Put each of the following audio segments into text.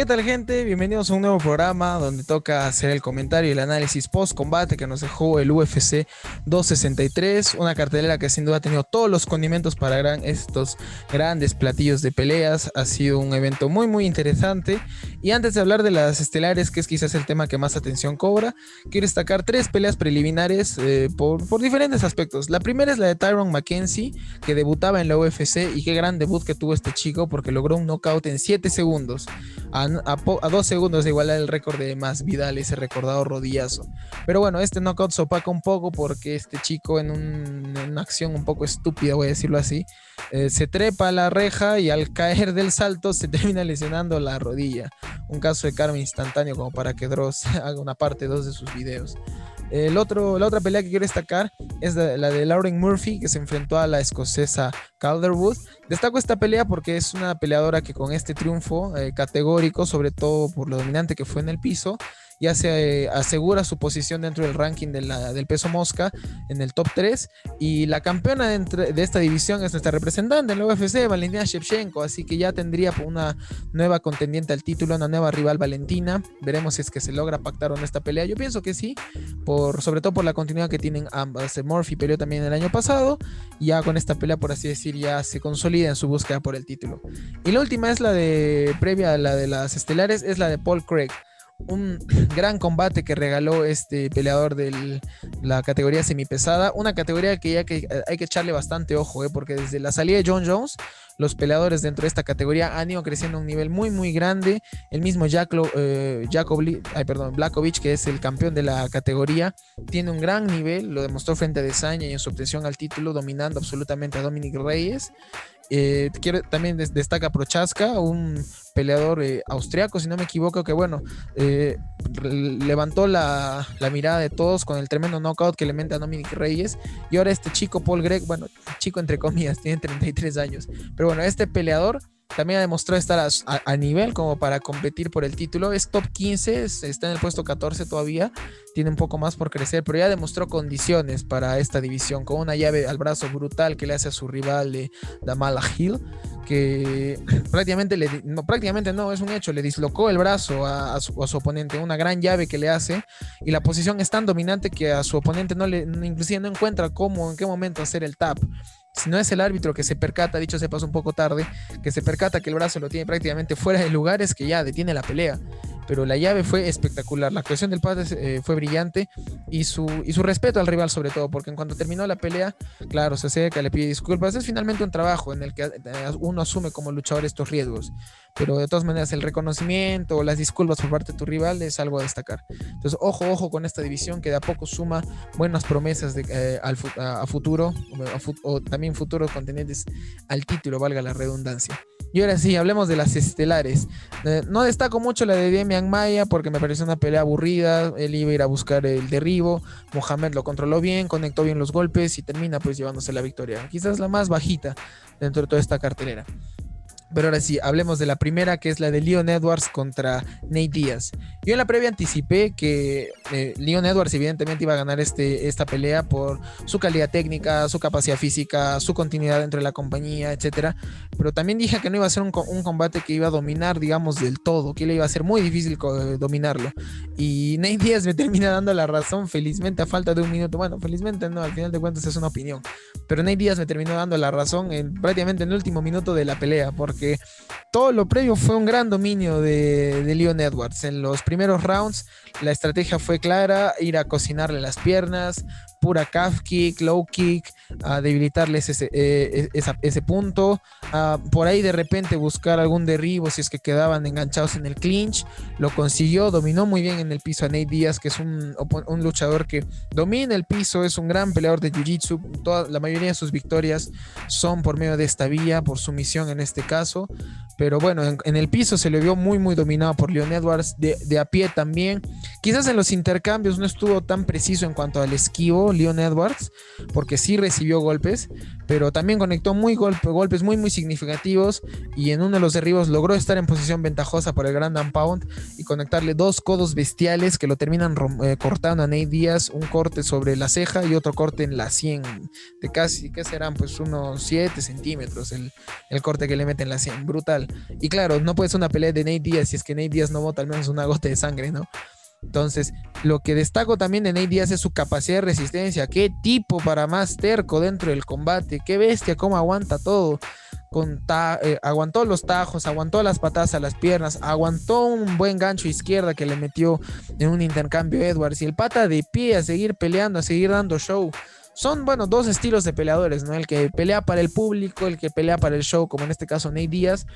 ¿Qué tal gente? Bienvenidos a un nuevo programa donde toca hacer el comentario y el análisis post combate que nos dejó el UFC 263, una cartelera que sin duda ha tenido todos los condimentos para estos grandes platillos de peleas, ha sido un evento muy muy interesante y antes de hablar de las estelares que es quizás el tema que más atención cobra, quiero destacar tres peleas preliminares eh, por, por diferentes aspectos. La primera es la de Tyron McKenzie que debutaba en la UFC y qué gran debut que tuvo este chico porque logró un knockout en 7 segundos a, dos segundos de igualar el récord de más Vidal, ese recordado rodillazo. Pero bueno, este knockout se opaca un poco porque este chico en, una acción un poco estúpida, voy a decirlo así, eh, se trepa a la reja y al caer del salto se termina lesionando la rodilla. Un caso de karma instantáneo como para que Dross haga una parte 2 de sus videos. El otro, la otra pelea que quiero destacar es la de Lauren Murphy, que se enfrentó a la escocesa Calderwood. Destaco esta pelea porque es una peleadora que con este triunfo eh, categórico, sobre todo por lo dominante que fue en el piso, ya se eh, asegura su posición dentro del ranking del peso mosca en el top 3 y la campeona de, esta división es nuestra representante en la UFC, Valentina Shevchenko, así que ya tendría una nueva contendiente al título, una nueva rival Valentina, veremos si es que se logra pactar en esta pelea, yo pienso que sí, por, sobre todo por la continuidad que tienen ambas, Murphy peleó también el año pasado, y ya con esta pelea por así decir ya se consolida en su búsqueda por el título. Y la última es la de previa a la de las estelares, es la de Paul Craig un gran combate que regaló este peleador de la categoría semipesada. Una categoría que ya que hay que echarle bastante ojo, ¿eh? porque desde la salida de John Jones, los peleadores dentro de esta categoría han ido creciendo a un nivel muy, muy grande. El mismo Jack eh, que es el campeón de la categoría, tiene un gran nivel. Lo demostró frente a Desaña y en su obtención al título, dominando absolutamente a Dominic Reyes. Eh, quiero, también destaca Prochaska, un peleador eh, austriaco, si no me equivoco, que bueno, eh, levantó la, mirada de todos con el tremendo knockout que le mete a Dominic Reyes. Y ahora este chico Paul Gregg, bueno, chico entre comillas, tiene 33 años. Pero bueno, este peleador también ha demostrado estar a, nivel como para competir por el título. Es top 15, está en el puesto 14 todavía. Tiene un poco más por crecer, pero ya demostró condiciones para esta división. Con una llave al brazo brutal que le hace a su rival de Damala Hill. Que prácticamente, le, no, prácticamente no, es un hecho. Le dislocó el brazo a, su, oponente. Una gran llave que le hace. Y la posición es tan dominante que a su oponente no le, inclusive no encuentra cómo, en qué momento hacer el tap si no es el árbitro que se percata, dicho se pasó un poco tarde, que se percata que el brazo lo tiene prácticamente fuera de lugar, es que ya detiene la pelea pero la llave fue espectacular. La actuación del padre eh, fue brillante y su, y su respeto al rival sobre todo, porque en cuanto terminó la pelea, claro, se acerca, le pide disculpas. Es finalmente un trabajo en el que eh, uno asume como luchador estos riesgos, pero de todas maneras el reconocimiento o las disculpas por parte de tu rival es algo a destacar. Entonces, ojo, ojo con esta división que de a poco suma buenas promesas de, eh, a, futuro o también futuros contendientes al título, valga la redundancia. Y ahora sí, hablemos de las estelares. Eh, no destaco mucho la de Demian Maya porque me pareció una pelea aburrida. Él iba a ir a buscar el derribo. Mohamed lo controló bien, conectó bien los golpes y termina pues llevándose la victoria. Quizás la más bajita dentro de toda esta cartelera. Pero ahora sí, hablemos de la primera, que es la de Leon Edwards contra Nate Díaz. Yo en la previa anticipé que eh, Leon Edwards evidentemente iba a ganar este, esta pelea por su calidad técnica, su capacidad física, su continuidad dentro de la compañía, etc. Pero también dije que no iba a ser un, combate que iba a dominar, digamos, del todo, que le iba a ser muy difícil dominarlo. Y Nate Díaz me termina dando la razón, felizmente a falta de un minuto. Bueno, felizmente no, al final de cuentas es una opinión. Pero Nate Díaz me terminó dando la razón en, prácticamente en el último minuto de la pelea, porque que todo lo previo fue un gran dominio de, de Leon Edwards. En los primeros rounds la estrategia fue clara, ir a cocinarle las piernas, pura calf kick, low kick, a debilitarles ese, eh, ese punto, por ahí de repente buscar algún derribo si es que quedaban enganchados en el clinch, lo consiguió, dominó muy bien en el piso a Nate Díaz, que es un, un luchador que domina el piso, es un gran peleador de Jiu-Jitsu, la mayoría de sus victorias son por medio de esta vía, por sumisión en este caso, pero bueno, en, el piso se le vio muy muy dominado por Leon Edwards, de, de a pie también, quizás en los intercambios no estuvo tan preciso en cuanto al esquivo, Leon Edwards, porque sí recibió golpes, pero también conectó muy golpes muy, muy significativos y en uno de los derribos logró estar en posición ventajosa por el Grand Pound y conectarle dos codos bestiales que lo terminan eh, cortando a Nate Díaz, un corte sobre la ceja y otro corte en la 100, de casi, ¿qué serán? Pues unos 7 centímetros el, el corte que le mete en la 100, brutal. Y claro, no puede ser una pelea de Nate Díaz si es que Nate Díaz no bota al menos una gota de sangre, ¿no? Entonces, lo que destaco también de Nate Díaz es su capacidad de resistencia. Qué tipo para más terco dentro del combate. Qué bestia, cómo aguanta todo. Eh, aguantó los tajos, aguantó las patadas a las piernas, aguantó un buen gancho izquierda que le metió en un intercambio Edwards. Y el pata de pie a seguir peleando, a seguir dando show. Son, bueno, dos estilos de peleadores, ¿no? El que pelea para el público, el que pelea para el show, como en este caso Nate Díaz,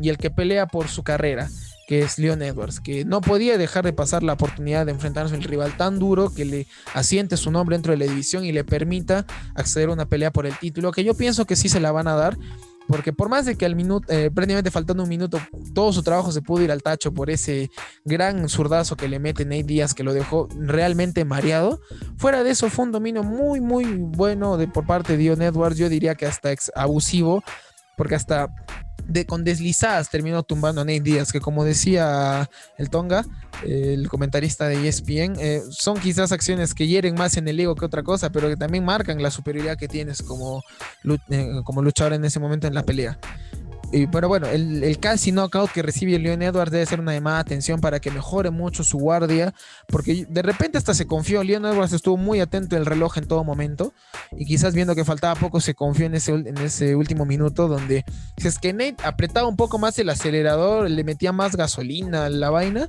y el que pelea por su carrera que es Leon Edwards, que no podía dejar de pasar la oportunidad de enfrentarse a un rival tan duro que le asiente su nombre dentro de la división y le permita acceder a una pelea por el título, que yo pienso que sí se la van a dar, porque por más de que al minuto, eh, prácticamente faltando un minuto, todo su trabajo se pudo ir al tacho por ese gran zurdazo que le mete Nate Díaz, que lo dejó realmente mareado. Fuera de eso, fue un dominio muy, muy bueno de, por parte de Leon Edwards, yo diría que hasta abusivo, porque hasta de, con deslizadas terminó tumbando a Nate Díaz, que como decía el Tonga, el comentarista de ESPN, eh, son quizás acciones que hieren más en el ego que otra cosa, pero que también marcan la superioridad que tienes como, eh, como luchador en ese momento en la pelea pero bueno, el, casi knockout que recibe Leon Edwards debe ser una llamada de atención para que mejore mucho su guardia, porque de repente hasta se confió. Leon Edwards estuvo muy atento al reloj en todo momento, y quizás viendo que faltaba poco, se confió en ese, en ese último minuto, donde si es que Nate apretaba un poco más el acelerador, le metía más gasolina a la vaina,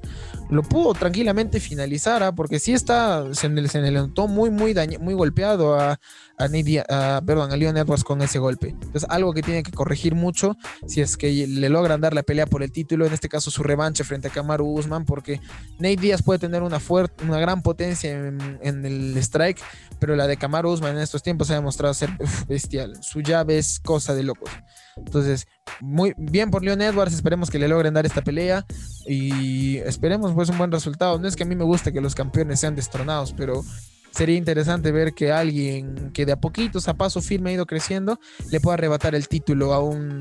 lo pudo tranquilamente finalizar, ¿ah? porque sí está, se, le notó muy, muy, muy golpeado a, a, perdón, a Leon Edwards con ese golpe. Entonces, algo que tiene que corregir mucho si es que le logran dar la pelea por el título, en este caso su revancha frente a Kamaru Usman, porque Nate Díaz puede tener una, una gran potencia en, el strike, pero la de Kamaru Usman en estos tiempos ha demostrado ser bestial. Su llave es cosa de locos. Entonces, muy bien por Leon Edwards, esperemos que le logren dar esta pelea y esperemos pues un buen resultado. No es que a mí me guste que los campeones sean destronados, pero sería interesante ver que alguien que de a poquitos, a paso firme ha ido creciendo, le pueda arrebatar el título a un,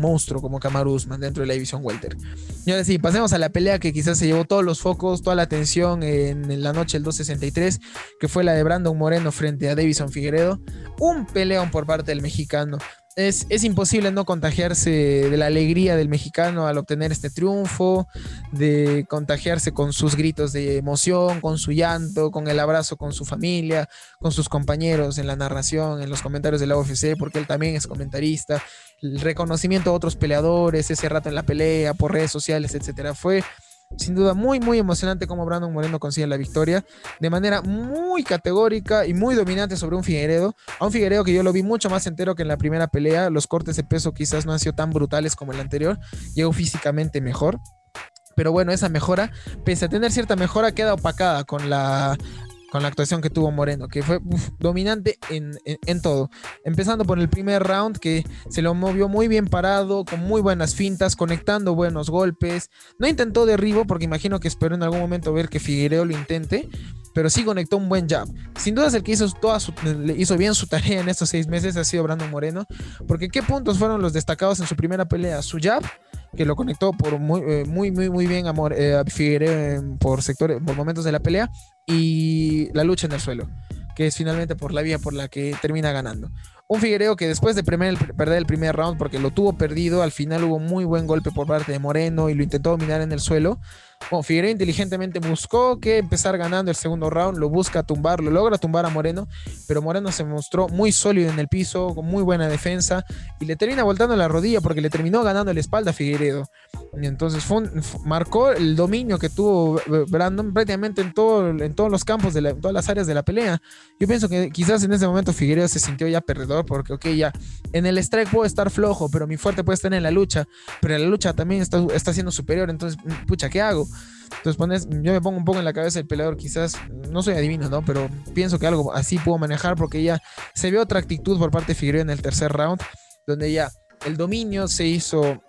monstruo como Kamaru Usman dentro de la división Welter. Y ahora sí, pasemos a la pelea que quizás se llevó todos los focos, toda la atención en la noche del 263, que fue la de Brandon Moreno frente a Davison Figueredo. Un peleón por parte del mexicano es, imposible no contagiarse de la alegría del mexicano al obtener este triunfo, de contagiarse con sus gritos de emoción, con su llanto, con el abrazo con su familia, con sus compañeros en la narración, en los comentarios de la UFC, porque él también es comentarista, el reconocimiento a otros peleadores, ese rato en la pelea, por redes sociales, etcétera. Fue sin duda muy muy emocionante como Brandon Moreno consigue la victoria de manera muy categórica y muy dominante sobre un Figueredo, a un Figueredo que yo lo vi mucho más entero que en la primera pelea, los cortes de peso quizás no han sido tan brutales como el anterior, llegó físicamente mejor, pero bueno, esa mejora, pese a tener cierta mejora, queda opacada con la con la actuación que tuvo Moreno, que fue dominante en, todo. Empezando por el primer round, que se lo movió muy bien parado, con muy buenas fintas, conectando buenos golpes. No intentó derribo, porque imagino que esperó en algún momento ver que Figueiredo lo intente, pero sí conectó un buen jab. Sin duda, el que hizo, toda hizo bien su tarea en estos seis meses ha sido Brandon Moreno, porque ¿qué puntos fueron los destacados en su primera pelea? Su jab que lo conectó por muy, eh, muy, muy, bien a, eh, Figueiredo por, sectores, por momentos de la pelea y la lucha en el suelo, que es finalmente por la vía por la que termina ganando. Un Figueiredo que después de perder el primer round, porque lo tuvo perdido, al final hubo muy buen golpe por parte de Moreno y lo intentó dominar en el suelo. Bueno, Figueiredo inteligentemente buscó que empezar ganando el segundo round, lo busca tumbar, lo logra tumbar a Moreno, pero Moreno se mostró muy sólido en el piso, con muy buena defensa y le termina voltando la rodilla porque le terminó ganando la espalda a Figueiredo. Y entonces marcó el dominio que tuvo eh, Brandon prácticamente en, todo, en todos los campos, de todas las áreas de la pelea. Yo pienso que quizás en ese momento Figueiredo se sintió ya perdedor porque, ok, ya en el strike puedo estar flojo, pero mi fuerte puede estar en la lucha, pero en la lucha también está, está siendo superior, entonces, mm, pucha, ¿qué hago? Entonces pones, yo me pongo un poco en la cabeza del peleador, quizás, no soy adivino, ¿no? Pero pienso que algo así puedo manejar porque ya se vio otra actitud por parte de Figueiredo en el tercer round, donde ya el dominio se hizo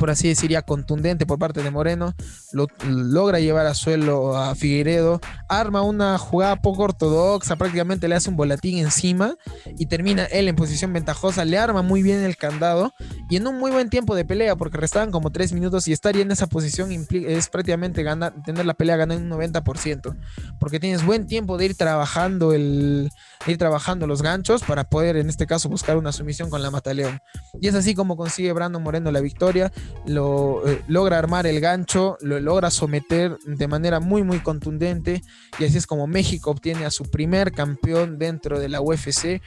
por así decir, contundente por parte de Moreno, lo, logra llevar a suelo a Figueiredo, arma una jugada poco ortodoxa, prácticamente le hace un volatín encima y termina él en posición ventajosa, le arma muy bien el candado y en un muy buen tiempo de pelea, porque restaban como tres minutos y estar en esa posición es prácticamente ganar, tener la pelea ganar un 90%, porque tienes buen tiempo de ir trabajando el ir trabajando los ganchos para poder en este caso buscar una sumisión con la Mataleón. Y es así como consigue Brandon Moreno la victoria lo eh, logra armar el gancho, lo logra someter de manera muy muy contundente y así es como México obtiene a su primer campeón dentro de la UFC.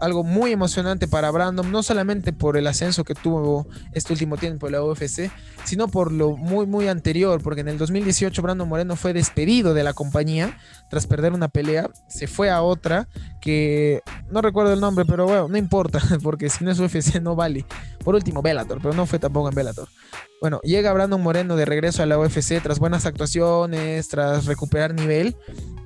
Algo muy emocionante para Brandon, no solamente por el ascenso que tuvo este último tiempo en la UFC, sino por lo muy muy anterior, porque en el 2018 Brandon Moreno fue despedido de la compañía tras perder una pelea, se fue a otra que no recuerdo el nombre, pero bueno, no importa, porque si no es UFC no vale. Por último, Bellator, pero no fue tampoco en Bellator. Bueno, llega Brandon Moreno de regreso a la UFC tras buenas actuaciones, tras recuperar nivel.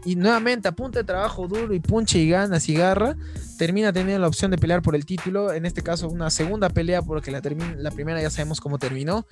Y nuevamente, a punta de trabajo duro y punche y ganas y garra, termina teniendo la opción de pelear por el título. En este caso, una segunda pelea, porque la, la primera ya sabemos cómo terminó.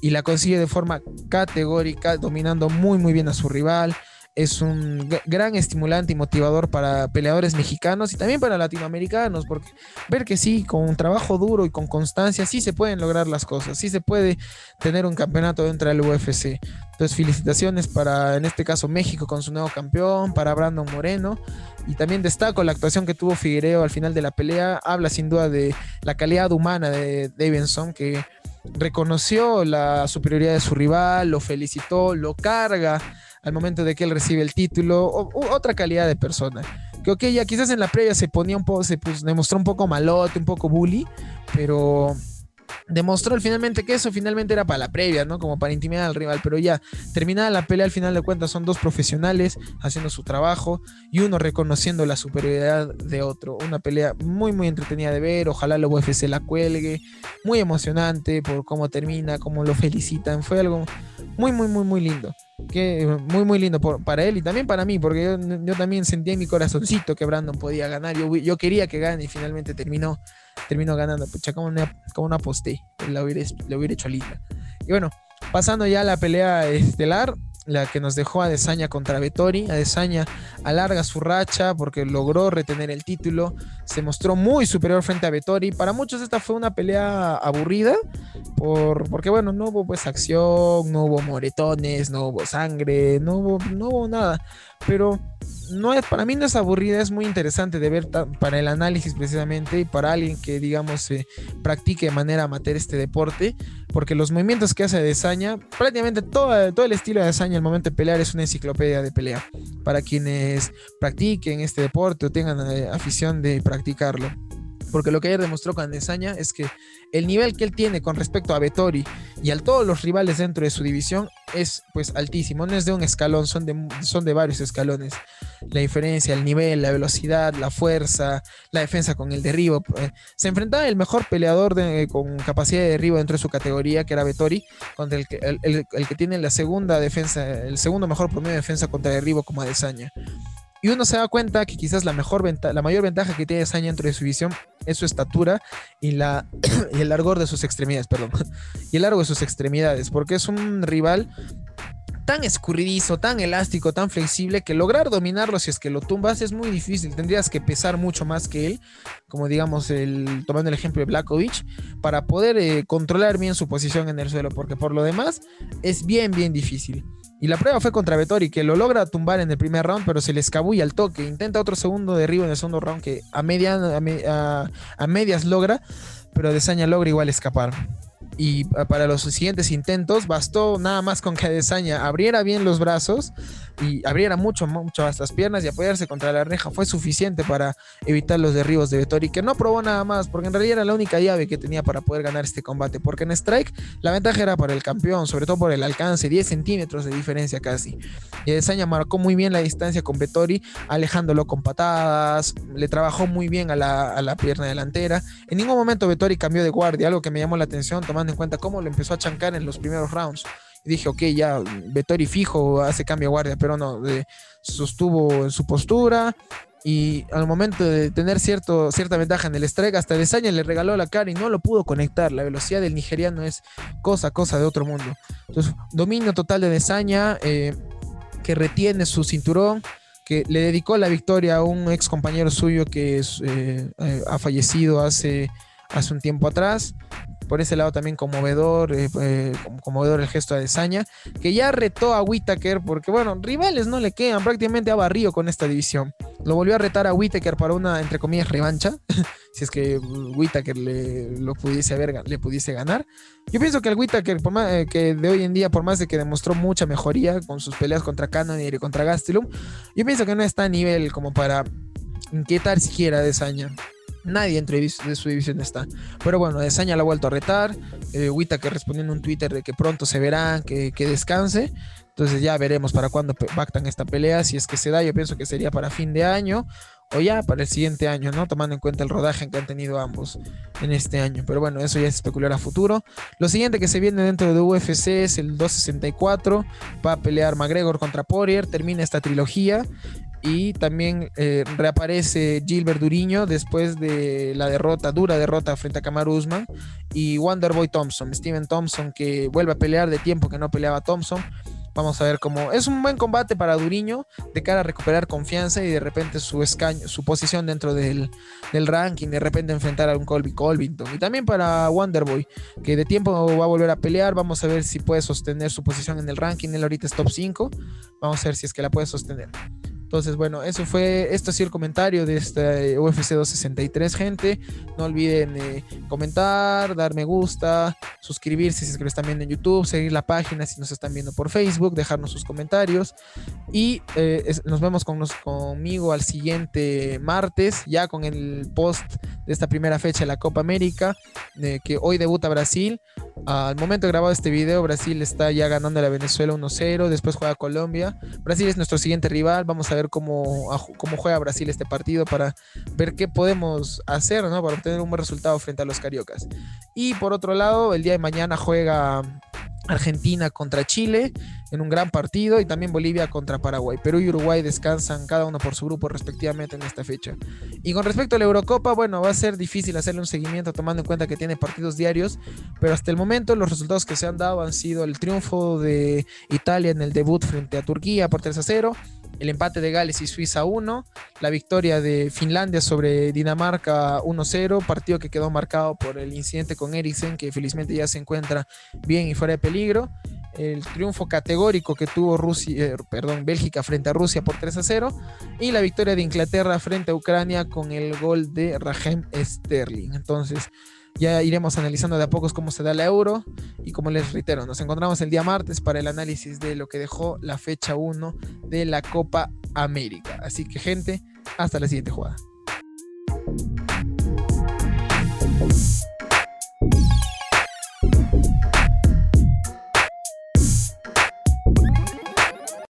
Y la consigue de forma categórica, dominando muy, muy bien a su rival es un gran estimulante y motivador para peleadores mexicanos y también para latinoamericanos, porque ver que sí, con un trabajo duro y con constancia, sí se pueden lograr las cosas, sí se puede tener un campeonato dentro del UFC. Entonces, felicitaciones para, en este caso, México con su nuevo campeón, para Brandon Moreno. Y también destaco la actuación que tuvo Figueiredo al final de la pelea. Habla sin duda de la calidad humana de Davidson, que reconoció la superioridad de su rival, lo felicitó, lo carga al momento de que él recibe el título, otra calidad de persona. Que ok, ya quizás en la previa se ponía un poco, se pues, demostró un poco malote, un poco bully, pero demostró finalmente que eso finalmente era para la previa, ¿no? Como para intimidar al rival, pero ya terminada la pelea al final de cuentas son dos profesionales haciendo su trabajo y uno reconociendo la superioridad de otro. Una pelea muy muy entretenida de ver, ojalá la UFC la cuelgue, muy emocionante por cómo termina, cómo lo felicitan, fue algo muy muy muy muy lindo. Que muy muy lindo para él y también para mí, porque yo, también sentía en mi corazoncito que Brandon podía ganar. Yo, yo quería que gane y finalmente terminó terminó ganando. Pucha, como una, como una la hubiera, hubiera hecho lista. Y bueno, pasando ya a la pelea estelar, la que nos dejó a Desaña contra Vettori. Adesanya alarga su racha porque logró retener el título. Se mostró muy superior frente a Vettori. Para muchos esta fue una pelea aburrida. Por, porque bueno, no hubo pues acción, no hubo moretones, no hubo sangre, no hubo, nada. Pero no es, para mí no es aburrida, es muy interesante de ver para el análisis precisamente y para alguien que, digamos, practique de manera amateur este deporte, porque los movimientos que hace Desaña, prácticamente todo, todo el estilo de Desaña al momento de pelear es una enciclopedia de pelea, para quienes practiquen este deporte o tengan eh, afición de practicarlo. Porque lo que ayer demostró con Desaña es que el nivel que él tiene con respecto a Vettori y a todos los rivales dentro de su división es pues altísimo. No es de un escalón, son de, son de varios escalones. La diferencia, el nivel, la velocidad, la fuerza, la defensa con el derribo. Eh, se enfrentaba el mejor peleador con capacidad de derribo dentro de su categoría, que era Vettori, contra el que, el, que tiene la segunda defensa, el segundo mejor promedio de defensa contra derribo como Adesanya. Y uno se da cuenta que quizás la, mejor la mayor ventaja que tiene Saña dentro de su visión es su estatura y, la, y el largor de sus extremidades, perdón. Y el largo de sus extremidades, porque es un rival tan escurridizo, tan elástico, tan flexible, que lograr dominarlo si es que lo tumbas es muy difícil. Tendrías que pesar mucho más que él, como digamos, el, tomando el ejemplo de Blackovich, para poder eh, controlar bien su posición en el suelo, porque por lo demás es bien, bien difícil. Y la prueba fue contra Vettori, que lo logra tumbar en el primer round, pero se le escabulla al toque. Intenta otro segundo derribo en el segundo round que a, a, medias logra, pero Desaña logra igual escapar. Y para los siguientes intentos bastó nada más con que Desaña abriera bien los brazos y abriera mucho, mucho más las piernas y apoyarse contra la reja fue suficiente para evitar los derribos de Vettori, que no probó nada más, porque en realidad era la única llave que tenía para poder ganar este combate, porque en Strike la ventaja era para el campeón, sobre todo por el alcance, 10 centímetros de diferencia casi. Y Desaña marcó muy bien la distancia con Vettori, alejándolo con patadas, le trabajó muy bien a la, a la pierna delantera. En ningún momento Vettori cambió de guardia, algo que me llamó la atención tomando en cuenta cómo lo empezó a chancar en los primeros rounds dije, ok, ya, Vettori fijo, hace cambio de guardia, pero no, sostuvo en su postura, y al momento de tener cierto, cierta ventaja en el strike, hasta Desaña le regaló la cara y no lo pudo conectar. La velocidad del nigeriano es cosa, cosa de otro mundo. Entonces, dominio total de Desaña, eh, que retiene su cinturón, que le dedicó la victoria a un ex compañero suyo que eh, eh, ha fallecido hace, hace un tiempo atrás por ese lado también conmovedor, eh, eh, conmovedor el gesto de Desaña, que ya retó a Whitaker, porque bueno, rivales no le quedan, prácticamente a barrio con esta división. Lo volvió a retar a Whitaker para una, entre comillas, revancha, si es que Whitaker le, lo pudiese haber, le pudiese ganar. Yo pienso que el Whitaker, eh, que de hoy en día, por más de que demostró mucha mejoría con sus peleas contra Cannonier y contra Gastelum, yo pienso que no está a nivel como para inquietar siquiera a Desaña. Nadie entre de su división está. Pero bueno, Desaña la ha vuelto a retar. Eh, que respondió en un Twitter de que pronto se verá, que, descanse. Entonces ya veremos para cuándo pactan esta pelea. Si es que se da, yo pienso que sería para fin de año o ya para el siguiente año, ¿no? Tomando en cuenta el rodaje que han tenido ambos en este año. Pero bueno, eso ya es especular a futuro. Lo siguiente que se viene dentro de UFC es el 264. Va a pelear McGregor contra Poirier. Termina esta trilogía. Y también eh, reaparece Gilbert Duriño después de la derrota, dura derrota frente a Kamaru Usman. Y Wonderboy Thompson, Steven Thompson, que vuelve a pelear de tiempo que no peleaba Thompson. Vamos a ver cómo es un buen combate para Duriño de cara a recuperar confianza y de repente su escaño, su posición dentro del, del ranking, de repente enfrentar a un Colby Colvington. Y también para Wonderboy, que de tiempo va a volver a pelear. Vamos a ver si puede sostener su posición en el ranking. Él ahorita es top 5. Vamos a ver si es que la puede sostener. Entonces, bueno, eso fue, esto ha sido el comentario de este UFC 263, gente. No olviden eh, comentar, dar me gusta, suscribirse si es que lo están viendo en YouTube, seguir la página si nos están viendo por Facebook, dejarnos sus comentarios. Y eh, nos vemos con conmigo al siguiente martes, ya con el post de esta primera fecha de la Copa América, que hoy debuta Brasil. Al momento de grabar este video, Brasil está ya ganando a la Venezuela 1-0, después juega Colombia. Brasil es nuestro siguiente rival, vamos a cómo, cómo juega Brasil este partido para ver qué podemos hacer para obtener un buen resultado frente a los cariocas. Y por otro lado, el día de mañana juega Argentina contra Chile en un gran partido y también Bolivia contra Paraguay. Perú y Uruguay descansan cada uno por su grupo respectivamente en esta fecha. Y con respecto a la Eurocopa, bueno, va a ser difícil hacerle un seguimiento tomando en cuenta que tiene partidos diarios, pero hasta el momento los resultados que se han dado han sido el triunfo de Italia en el debut frente a Turquía por 3 a 0, el empate de Gales y Suiza 1, la victoria de Finlandia sobre Dinamarca 1-0, partido que quedó marcado por el incidente con Eriksen, que felizmente ya se encuentra bien y fuera de peligro. El triunfo categórico que tuvo Rusia, eh, perdón, Bélgica frente a Rusia por 3 a 0 y la victoria de Inglaterra frente a Ucrania con el gol de Raheem Sterling. Entonces, ya iremos analizando de a pocos cómo se da la euro y como les reitero, nos encontramos el día martes para el análisis de lo que dejó la fecha 1 de la Copa América. Así que gente, hasta la siguiente jugada.